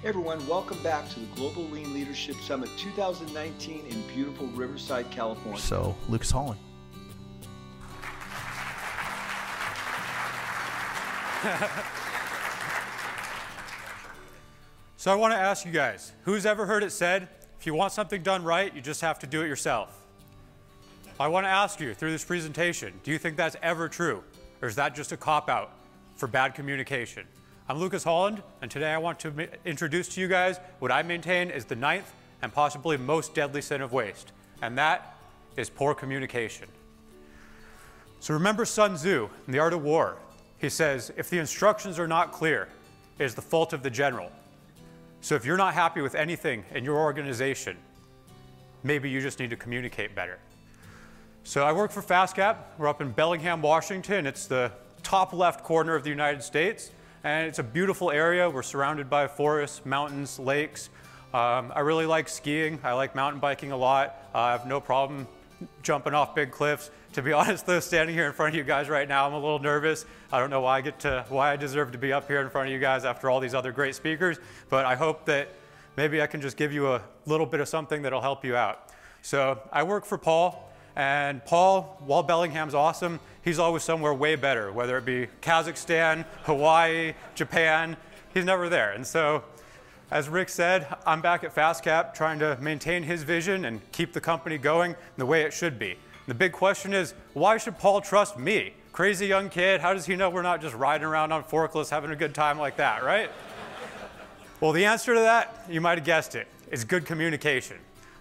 Hey everyone, welcome back to the Global Lean Leadership Summit 2019 in beautiful Riverside, California. So, Lukas Holland. so I want to ask you guys, who's ever heard it said, if you want something done right, you just have to do it yourself? I want to ask you through this presentation, do you think that's ever true? Or is that just a cop-out for bad communication? I'm Lukas Holland, and today I want to introduce to you guys what I maintain is the ninth and possibly most deadly sin of waste, and that is poor communication. So remember Sun Tzu in The Art of War. He says, if the instructions are not clear, it is the fault of the general. So if you're not happy with anything in your organization, maybe you just need to communicate better. So I work for FastCap. We're up in Bellingham, Washington. It's the top left corner of the United States. And it's a beautiful area. We're surrounded by forests, mountains, lakes. Um, I really like skiing. I like mountain biking a lot. Uh, I have no problem jumping off big cliffs. To be honest though, standing here in front of you guys right now, I'm a little nervous. I don't know why I get to, why I deserve to be up here in front of you guys after all these other great speakers, but I hope that maybe I can just give you a little bit of something that'll help you out. So I work for Paul, and Paul, while Bellingham's awesome, he's always somewhere way better, whether it be Kazakhstan, Hawaii, Japan, he's never there. And so as Rick said, I'm back at FastCap trying to maintain his vision and keep the company going the way it should be. The big question is, why should Paul trust me? Crazy young kid, how does he know we're not just riding around on forklifts having a good time like that, right? well, the answer to that, you might have guessed it, is good communication.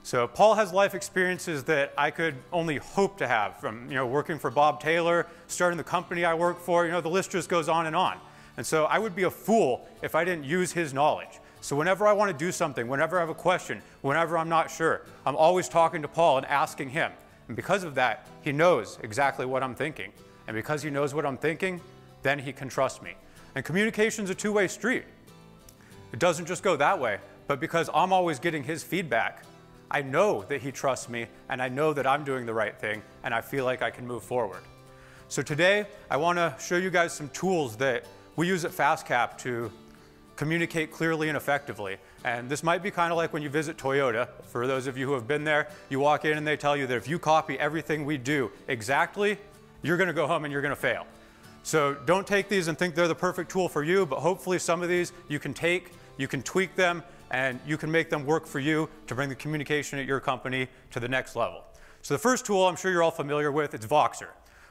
So Paul has life experiences that I could only hope to have from, you know, working for Bob Taylor, starting the company I work for, you know, the list just goes on and on. And so I would be a fool if I didn't use his knowledge. So whenever I want to do something, whenever I have a question, whenever I'm not sure, I'm always talking to Paul and asking him. And because of that, he knows exactly what I'm thinking. And because he knows what I'm thinking, then he can trust me. And communication's a two-way street. It doesn't just go that way, but because I'm always getting his feedback, I know that he trusts me and I know that I'm doing the right thing and I feel like I can move forward. So today, I want to show you guys some tools that we use at FastCap to communicate clearly and effectively. And this might be kind of like when you visit Toyota. For those of you who have been there, you walk in and they tell you that if you copy everything we do exactly, you're going to go home and you're going to fail. So don't take these and think they're the perfect tool for you, but hopefully some of these you can take, you can tweak them, and you can make them work for you to bring the communication at your company to the next level. So the first tool I'm sure you're all familiar with, it's Voxer.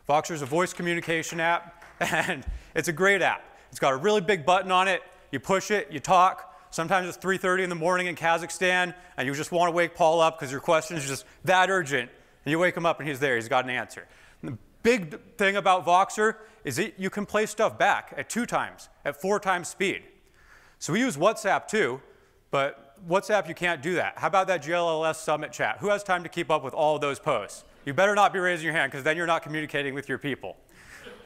Voxer is a voice communication app, and it's a great app. It's got a really big button on it you push it, you talk. Sometimes it's 3.30 in the morning in Kazakhstan, and you just want to wake Paul up because your question is just that urgent. And you wake him up, and he's there. He's got an answer. The big thing about Voxer is that you can play stuff back at two times, at four times speed. So we use WhatsApp too, but WhatsApp, you can't do that. How about that GLLS Summit chat? Who has time to keep up with all those posts? You better not be raising your hand because then you're not communicating with your people.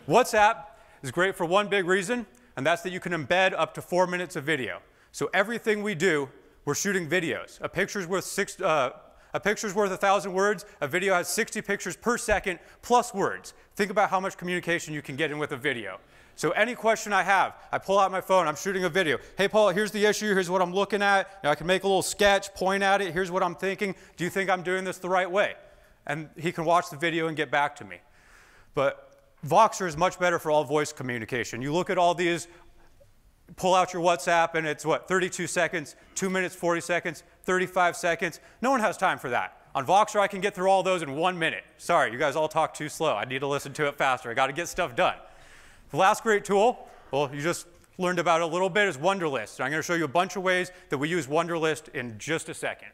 WhatsApp is great for one big reason and that's that you can embed up to four minutes of video. So everything we do, we're shooting videos. A picture's worth six, uh, a picture's worth a thousand words. A video has 60 pictures per second plus words. Think about how much communication you can get in with a video. So any question I have, I pull out my phone, I'm shooting a video. Hey, Paul, here's the issue, here's what I'm looking at. Know, I can make a little sketch, point at it, here's what I'm thinking. Do you think I'm doing this the right way? And he can watch the video and get back to me. But Voxer is much better for all voice communication. You look at all these, pull out your WhatsApp, and it's what, 32 seconds, 2 minutes, 40 seconds, 35 seconds. No one has time for that. On Voxer, I can get through all those in one minute. Sorry, you guys all talk too slow. I need to listen to it faster. I got to get stuff done. The last great tool, well, you just learned about it a little bit, is Wunderlist. And I'm going to show you a bunch of ways that we use Wunderlist in just a second.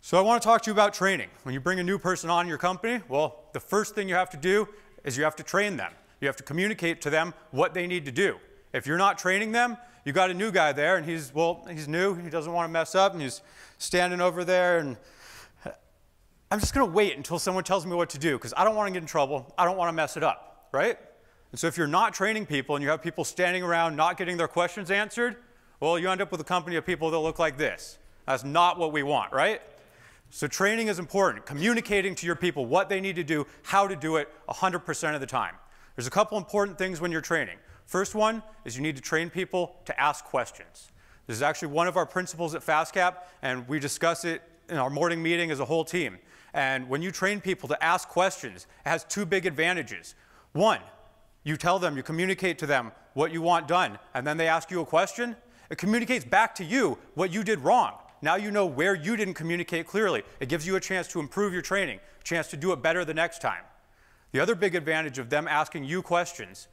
So I want to talk to you about training. When you bring a new person on your company, well, the first thing you have to do is you have to train them. You have to communicate to them what they need to do. If you're not training them, you got a new guy there and he's, well, he's new, he doesn't want to mess up and he's standing over there and I'm just going to wait until someone tells me what to do because I don't want to get in trouble. I don't want to mess it up, right? And so if you're not training people and you have people standing around not getting their questions answered, well, you end up with a company of people that look like this. That's not what we want, right? So training is important. Communicating to your people what they need to do, how to do it 100% of the time. There's a couple important things when you're training. First one is you need to train people to ask questions. This is actually one of our principles at FastCap, and we discuss it in our morning meeting as a whole team. And when you train people to ask questions, it has two big advantages. One, you tell them, you communicate to them what you want done, and then they ask you a question. It communicates back to you what you did wrong. Now you know where you didn't communicate clearly. It gives you a chance to improve your training, a chance to do it better the next time. The other big advantage of them asking you questions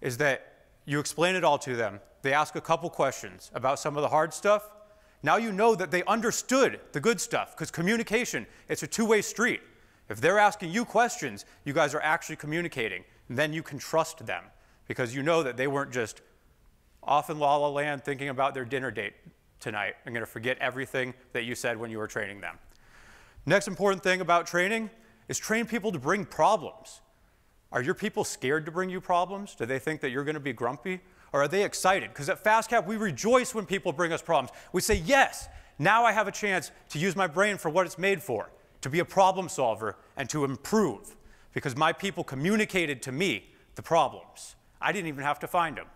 is that you explain it all to them. They ask a couple questions about some of the hard stuff. Now you know that they understood the good stuff because communication, it's a two-way street. If they're asking you questions, you guys are actually communicating. Then you can trust them because you know that they weren't just off in La La Land thinking about their dinner date tonight and going to forget everything that you said when you were training them. Next important thing about training is train people to bring problems. Are your people scared to bring you problems? Do they think that you're going to be grumpy? Or are they excited? Because at FastCap, we rejoice when people bring us problems. We say, yes, now I have a chance to use my brain for what it's made for, to be a problem solver and to improve. Because my people communicated to me the problems. I didn't even have to find them.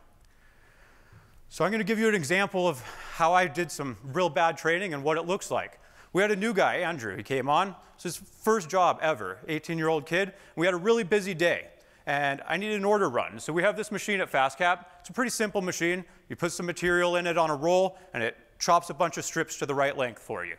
So I'm going to give you an example of how I did some real bad training and what it looks like. We had a new guy, Andrew. He came on. It's his first job ever, 18 year old kid. We had a really busy day, and I needed an order run. So we have this machine at FastCap. It's a pretty simple machine. You put some material in it on a roll, and it chops a bunch of strips to the right length for you.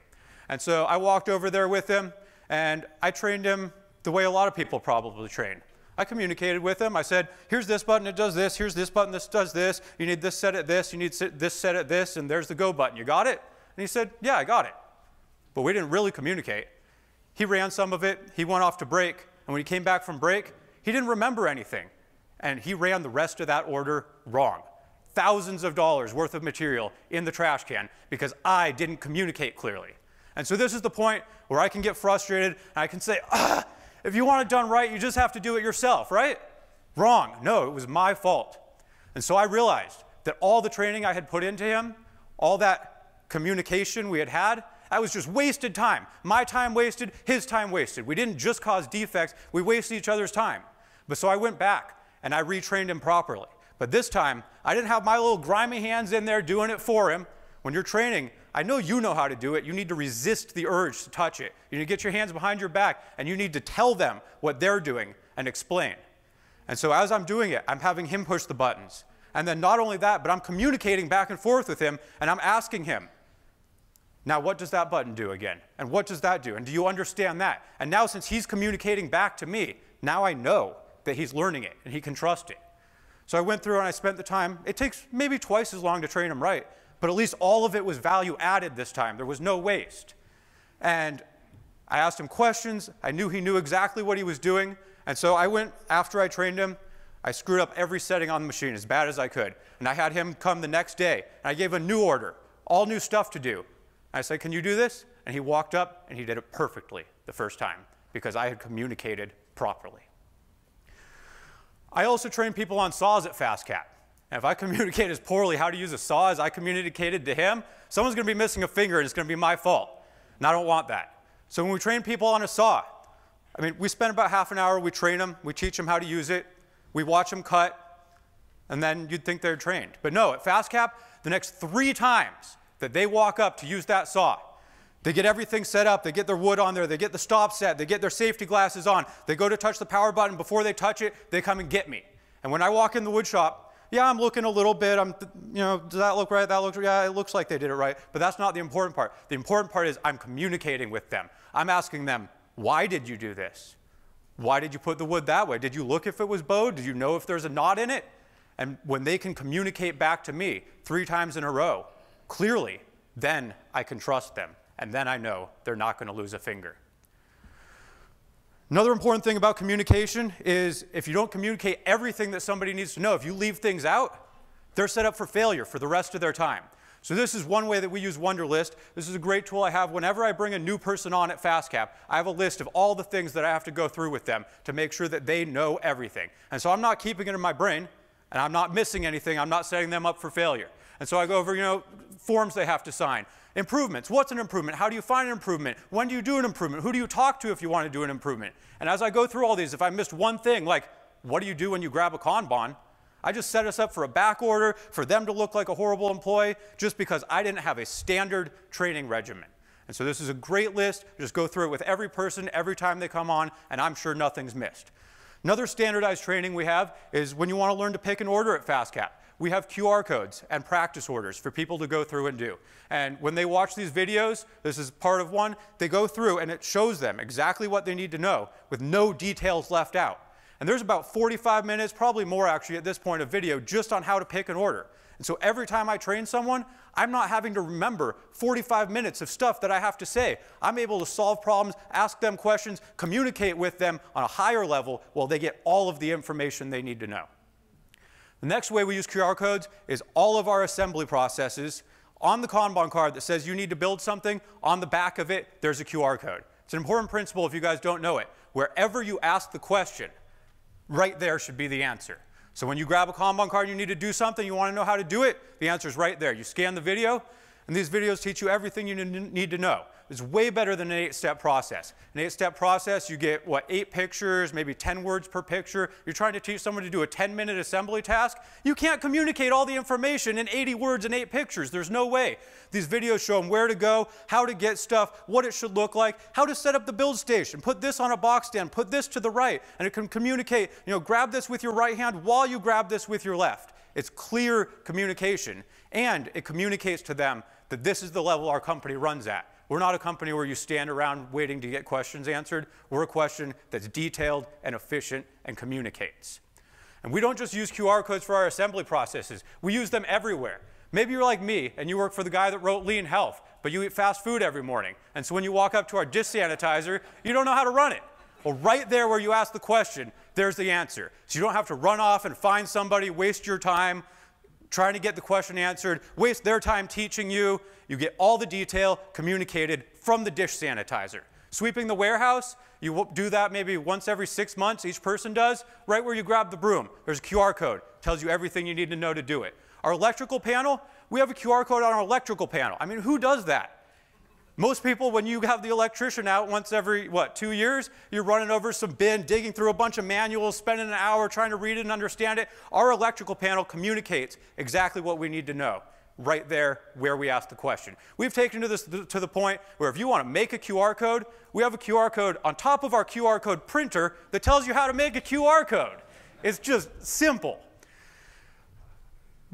And so I walked over there with him, and I trained him the way a lot of people probably train. I communicated with him. I said, here's this button, it does this. Here's this button, this does this. You need this set at this. You need this set at this. And there's the go button. You got it? And he said, yeah, I got it but we didn't really communicate. He ran some of it, he went off to break, and when he came back from break, he didn't remember anything. And he ran the rest of that order wrong. Thousands of dollars worth of material in the trash can because I didn't communicate clearly. And so this is the point where I can get frustrated and I can say, ah, if you want it done right, you just have to do it yourself, right? Wrong. No, it was my fault. And so I realized that all the training I had put into him, all that communication we had had, that was just wasted time. My time wasted, his time wasted. We didn't just cause defects, we wasted each other's time. But so I went back and I retrained him properly. But this time, I didn't have my little grimy hands in there doing it for him. When you're training, I know you know how to do it. You need to resist the urge to touch it. You need to get your hands behind your back and you need to tell them what they're doing and explain. And so as I'm doing it, I'm having him push the buttons. And then not only that, but I'm communicating back and forth with him and I'm asking him, now, what does that button do again? And what does that do? And do you understand that? And now, since he's communicating back to me, now I know that he's learning it and he can trust it. So I went through and I spent the time. It takes maybe twice as long to train him right, but at least all of it was value added this time. There was no waste. And I asked him questions. I knew he knew exactly what he was doing. And so I went, after I trained him, I screwed up every setting on the machine as bad as I could. And I had him come the next day, and I gave a new order, all new stuff to do. I said, Can you do this? And he walked up and he did it perfectly the first time because I had communicated properly. I also train people on saws at FastCap. And if I communicate as poorly how to use a saw as I communicated to him, someone's going to be missing a finger and it's going to be my fault. And I don't want that. So when we train people on a saw, I mean, we spend about half an hour, we train them, we teach them how to use it, we watch them cut, and then you'd think they're trained. But no, at FastCap, the next three times that they walk up to use that saw. They get everything set up, they get their wood on there, they get the stop set, they get their safety glasses on, they go to touch the power button. Before they touch it, they come and get me. And when I walk in the wood shop, yeah, I'm looking a little bit. I'm, you know, does that look right? That looks, yeah, it looks like they did it right. But that's not the important part. The important part is I'm communicating with them. I'm asking them, why did you do this? Why did you put the wood that way? Did you look if it was bowed? Did you know if there's a knot in it? And when they can communicate back to me three times in a row, clearly, then I can trust them. And then I know they're not going to lose a finger. Another important thing about communication is if you don't communicate everything that somebody needs to know, if you leave things out, they're set up for failure for the rest of their time. So this is one way that we use Wunderlist. This is a great tool I have whenever I bring a new person on at FastCap. I have a list of all the things that I have to go through with them to make sure that they know everything. And so I'm not keeping it in my brain, and I'm not missing anything. I'm not setting them up for failure. And so I go over, you know, forms they have to sign. Improvements. What's an improvement? How do you find an improvement? When do you do an improvement? Who do you talk to if you want to do an improvement? And as I go through all these, if I missed one thing, like what do you do when you grab a Kanban? I just set us up for a back order, for them to look like a horrible employee, just because I didn't have a standard training regimen. And so this is a great list. Just go through it with every person every time they come on, and I'm sure nothing's missed. Another standardized training we have is when you want to learn to pick an order at FastCap. We have QR codes and practice orders for people to go through and do. And when they watch these videos, this is part of one, they go through and it shows them exactly what they need to know with no details left out. And there's about 45 minutes, probably more actually at this point, of video just on how to pick an order. And so every time I train someone, I'm not having to remember 45 minutes of stuff that I have to say. I'm able to solve problems, ask them questions, communicate with them on a higher level while they get all of the information they need to know. The next way we use QR codes is all of our assembly processes. On the Kanban card that says you need to build something, on the back of it, there's a QR code. It's an important principle if you guys don't know it. Wherever you ask the question, right there should be the answer. So when you grab a Kanban card and you need to do something, you want to know how to do it, the answer is right there. You scan the video, and these videos teach you everything you need to know. It's way better than an eight-step process. An eight-step process, you get, what, eight pictures, maybe 10 words per picture. You're trying to teach someone to do a 10-minute assembly task. You can't communicate all the information in 80 words and eight pictures. There's no way. These videos show them where to go, how to get stuff, what it should look like, how to set up the build station. Put this on a box stand, put this to the right, and it can communicate. You know, grab this with your right hand while you grab this with your left. It's clear communication, and it communicates to them that this is the level our company runs at. We're not a company where you stand around waiting to get questions answered. We're a question that's detailed and efficient and communicates. And we don't just use QR codes for our assembly processes. We use them everywhere. Maybe you're like me and you work for the guy that wrote Lean Health, but you eat fast food every morning. And so when you walk up to our dish sanitizer, you don't know how to run it. Well, right there where you ask the question, there's the answer. So you don't have to run off and find somebody, waste your time trying to get the question answered, waste their time teaching you. You get all the detail communicated from the dish sanitizer. Sweeping the warehouse, you do that maybe once every six months, each person does. Right where you grab the broom, there's a QR code, tells you everything you need to know to do it. Our electrical panel, we have a QR code on our electrical panel. I mean, who does that? Most people, when you have the electrician out once every, what, two years, you're running over some bin, digging through a bunch of manuals, spending an hour trying to read it and understand it. Our electrical panel communicates exactly what we need to know right there where we ask the question. We've taken to this to the point where if you want to make a QR code, we have a QR code on top of our QR code printer that tells you how to make a QR code. It's just simple.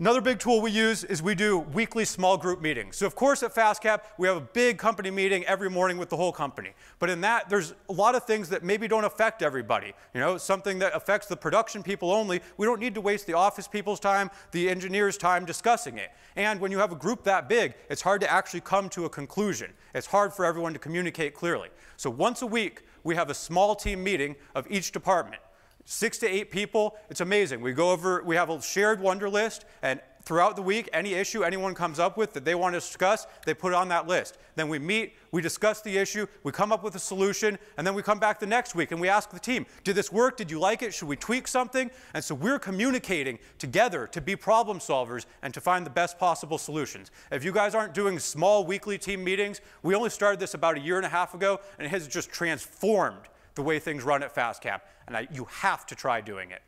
Another big tool we use is we do weekly small group meetings. So of course at FastCap, we have a big company meeting every morning with the whole company. But in that, there's a lot of things that maybe don't affect everybody. You know, something that affects the production people only. We don't need to waste the office people's time, the engineers' time discussing it. And when you have a group that big, it's hard to actually come to a conclusion. It's hard for everyone to communicate clearly. So once a week, we have a small team meeting of each department six to eight people. It's amazing. We go over, we have a shared Wunderlist, and throughout the week, any issue anyone comes up with that they want to discuss, they put on that list. Then we meet, we discuss the issue, we come up with a solution, and then we come back the next week and we ask the team, did this work? Did you like it? Should we tweak something? And so we're communicating together to be problem solvers and to find the best possible solutions. If you guys aren't doing small weekly team meetings, we only started this about a year and a half ago, and it has just transformed the way things run at FastCap, and I, you have to try doing it.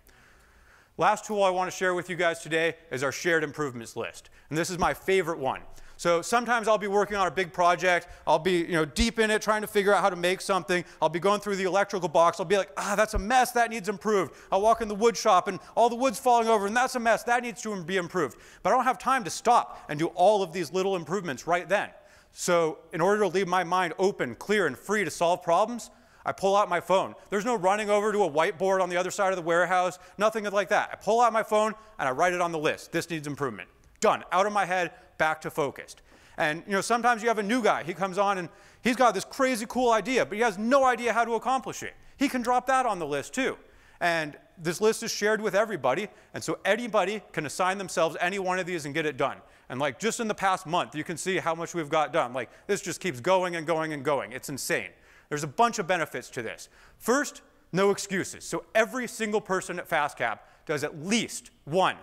Last tool I want to share with you guys today is our shared improvements list. And this is my favorite one. So sometimes I'll be working on a big project. I'll be you know, deep in it trying to figure out how to make something. I'll be going through the electrical box. I'll be like, ah, that's a mess. That needs improved. I'll walk in the wood shop and all the wood's falling over and that's a mess. That needs to be improved. But I don't have time to stop and do all of these little improvements right then. So in order to leave my mind open, clear, and free to solve problems, I pull out my phone. There's no running over to a whiteboard on the other side of the warehouse, nothing like that. I pull out my phone and I write it on the list. This needs improvement. Done. Out of my head, back to focused. And you know, sometimes you have a new guy. He comes on and he's got this crazy cool idea, but he has no idea how to accomplish it. He can drop that on the list too. And this list is shared with everybody, and so anybody can assign themselves any one of these and get it done. And like just in the past month, you can see how much we've got done. Like this just keeps going and going and going. It's insane. There's a bunch of benefits to this. First, no excuses. So every single person at FastCap does at least one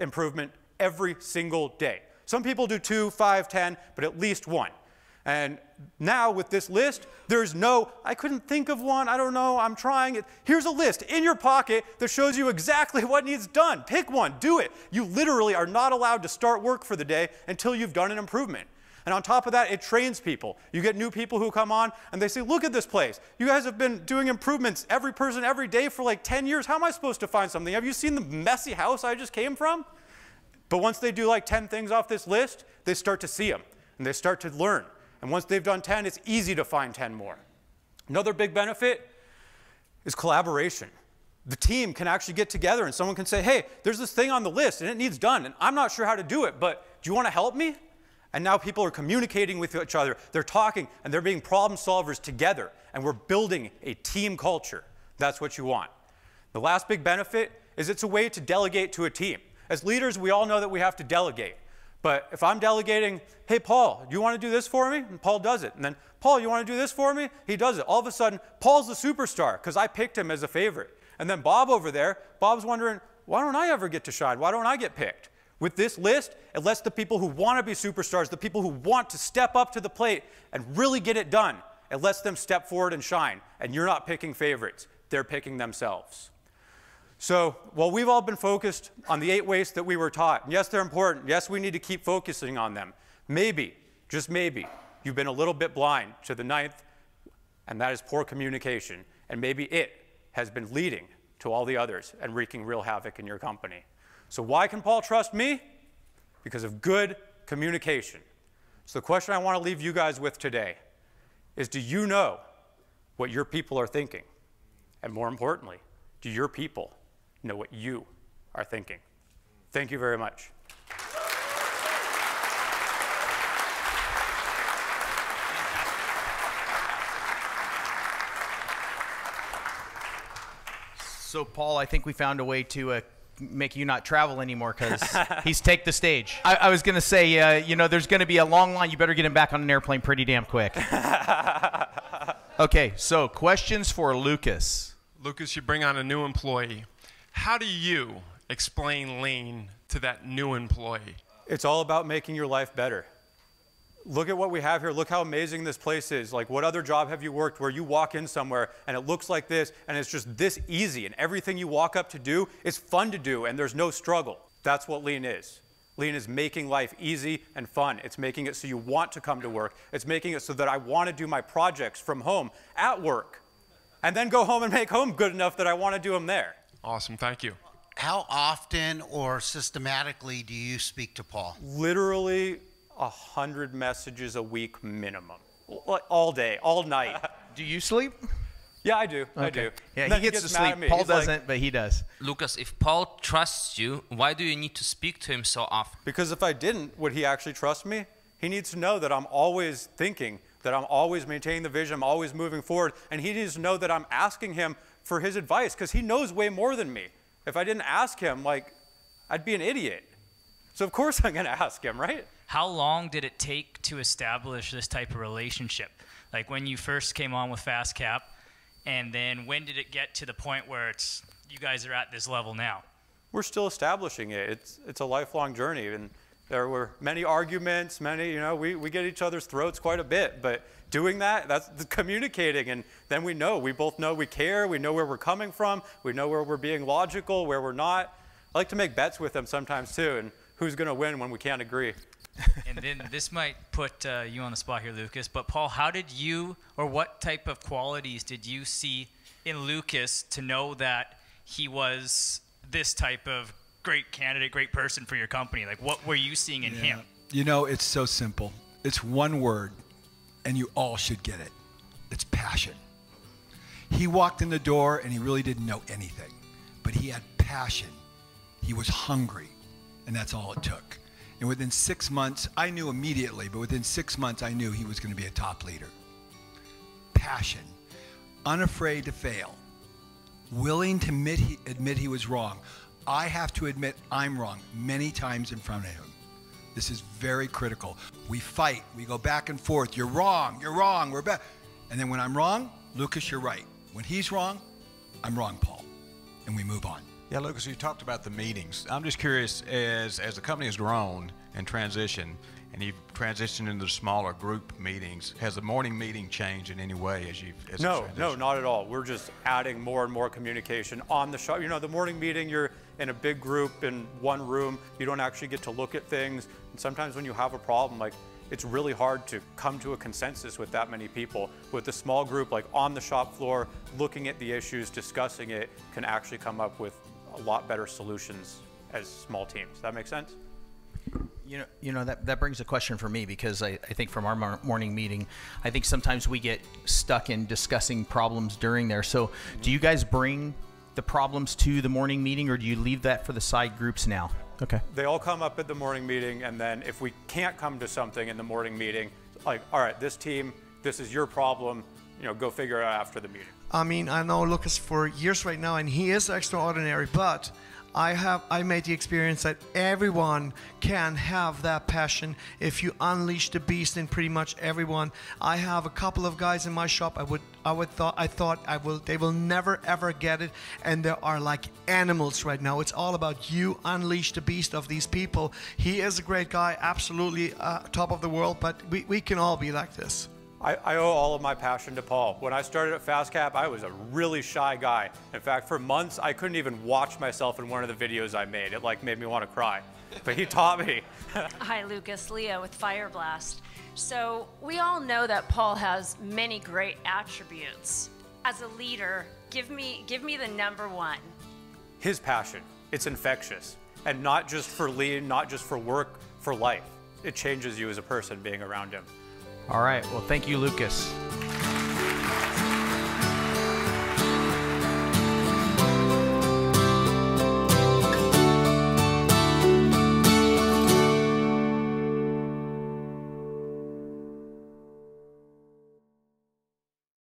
improvement every single day. Some people do two, five, ten, but at least one. And now with this list, there's no, I couldn't think of one, I don't know, I'm trying it. Here's a list in your pocket that shows you exactly what needs done. Pick one, do it. You literally are not allowed to start work for the day until you've done an improvement. And on top of that, it trains people. You get new people who come on and they say, Look at this place. You guys have been doing improvements every person every day for like 10 years. How am I supposed to find something? Have you seen the messy house I just came from? But once they do like 10 things off this list, they start to see them and they start to learn. And once they've done 10, it's easy to find 10 more. Another big benefit is collaboration. The team can actually get together and someone can say, hey, there's this thing on the list and it needs done, and I'm not sure how to do it, but do you want to help me? And now people are communicating with each other. They're talking and they're being problem solvers together. And we're building a team culture. That's what you want. The last big benefit is it's a way to delegate to a team. As leaders, we all know that we have to delegate. But if I'm delegating, hey, Paul, you want to do this for me? And Paul does it. And then, Paul, you want to do this for me? He does it. All of a sudden, Paul's the superstar because I picked him as a favorite. And then Bob over there, Bob's wondering, why don't I ever get to shine? Why don't I get picked? With this list, it lets the people who want to be superstars, the people who want to step up to the plate and really get it done, it lets them step forward and shine. And you're not picking favorites, they're picking themselves. So, while we've all been focused on the eight ways that we were taught, yes, they're important. Yes, we need to keep focusing on them. Maybe, just maybe, you've been a little bit blind to the ninth, and that is poor communication. And maybe it has been leading to all the others and wreaking real havoc in your company. So, why can Paul trust me? Because of good communication. So, the question I want to leave you guys with today is Do you know what your people are thinking? And more importantly, do your people know what you are thinking? Thank you very much. So, Paul, I think we found a way to uh, make you not travel anymore because he's take the stage. I, I was going to say, uh, you know, there's going to be a long line. You better get him back on an airplane pretty damn quick. okay, so questions for Lukas. Lukas, you bring on a new employee. How do you explain lean to that new employee? It's all about making your life better look at what we have here. Look how amazing this place is. Like, what other job have you worked where you walk in somewhere and it looks like this and it's just this easy and everything you walk up to do is fun to do and there's no struggle? That's what lean is. Lean is making life easy and fun. It's making it so you want to come to work. It's making it so that I want to do my projects from home at work and then go home and make home good enough that I want to do them there. Awesome. Thank you. How often or systematically do you speak to Paul? Literally 100 messages a week minimum. All day, all night. do you sleep? Yeah, I do. Okay. I do. Yeah, he gets, he gets, to sleep. Paul He's doesn't, like, but he does. Lukas, if Paul trusts you, why do you need to speak to him so often? Because if I didn't, would he actually trust me? He needs to know that I'm always thinking, that I'm always maintaining the vision, I'm always moving forward, and he needs to know that I'm asking him for his advice because he knows way more than me. If I didn't ask him, like, I'd be an idiot. So of course I'm going to ask him, right? How long did it take to establish this type of relationship? Like when you first came on with FastCap, and then when did it get to the point where it's you guys are at this level now? We're still establishing it. It's it's a lifelong journey, and there were many arguments, many you know we, we get each other's throats quite a bit, but doing that that's communicating, and then we know we both know we care, we know where we're coming from, we know where we're being logical, where we're not. I like to make bets with them sometimes too, and who's going to win when we can't agree. And then this might put uh, you on the spot here, Lukas. But Paul, how did you, or what type of qualities did you see in Lukas to know that he was this type of great candidate, great person for your company? Like, what were you seeing in yeah. him? You know, it's so simple. It's one word, and you all should get it. It's passion. He walked in the door and he really didn't know anything, but he had passion. He was hungry, and that's all it took. And within six months, I knew immediately, but within six months, I knew he was going to be a top leader. Passion, unafraid to fail, willing to admit he, admit he was wrong. I have to admit I'm wrong many times in front of him. This is very critical. We fight, we go back and forth. You're wrong, you're wrong, we're back. And then when I'm wrong, Lukas, you're right. When he's wrong, I'm wrong, Paul. And we move on. Yeah, Lukas, you talked about the meetings. I'm just curious, as as the company has grown and transitioned, and you've transitioned into smaller group meetings. Has the morning meeting changed in any way as you've as No, no, not at all. We're just adding more and more communication on the shop. You know, the morning meeting, you're in a big group in one room. You don't actually get to look at things. And sometimes when you have a problem, like it's really hard to come to a consensus with that many people. With a small group, like on the shop floor, looking at the issues, discussing it, can actually come up with a lot better solutions as small teams. That make sense? You know, you know that, that brings a question for me because I, I think from our mor- morning meeting, I think sometimes we get stuck in discussing problems during there. So, do you guys bring the problems to the morning meeting, or do you leave that for the side groups now? Okay. They all come up at the morning meeting, and then if we can't come to something in the morning meeting, like, all right, this team, this is your problem, you know, go figure it out after the meeting. I mean, I know Lukas for years right now, and he is extraordinary. But I have I made the experience that everyone can have that passion if you unleash the beast in pretty much everyone. I have a couple of guys in my shop. I would I would thought I thought I will they will never ever get it, and they are like animals right now. It's all about you unleash the beast of these people. He is a great guy, absolutely uh, top of the world. But we we can all be like this. I, I owe all of my passion to Paul. When I started at FastCap, I was a really shy guy. In fact, for months, I couldn't even watch myself in one of the videos I made. It like made me want to cry. But he taught me. Hi, Lukas. Leah with Fireblast. So, we all know that Paul has many great attributes. As a leader, give me give me the number one. His passion, it's infectious. And not just for lean, not just for work, for life. It changes you as a person being around him. All right. Well, thank you, Lukas.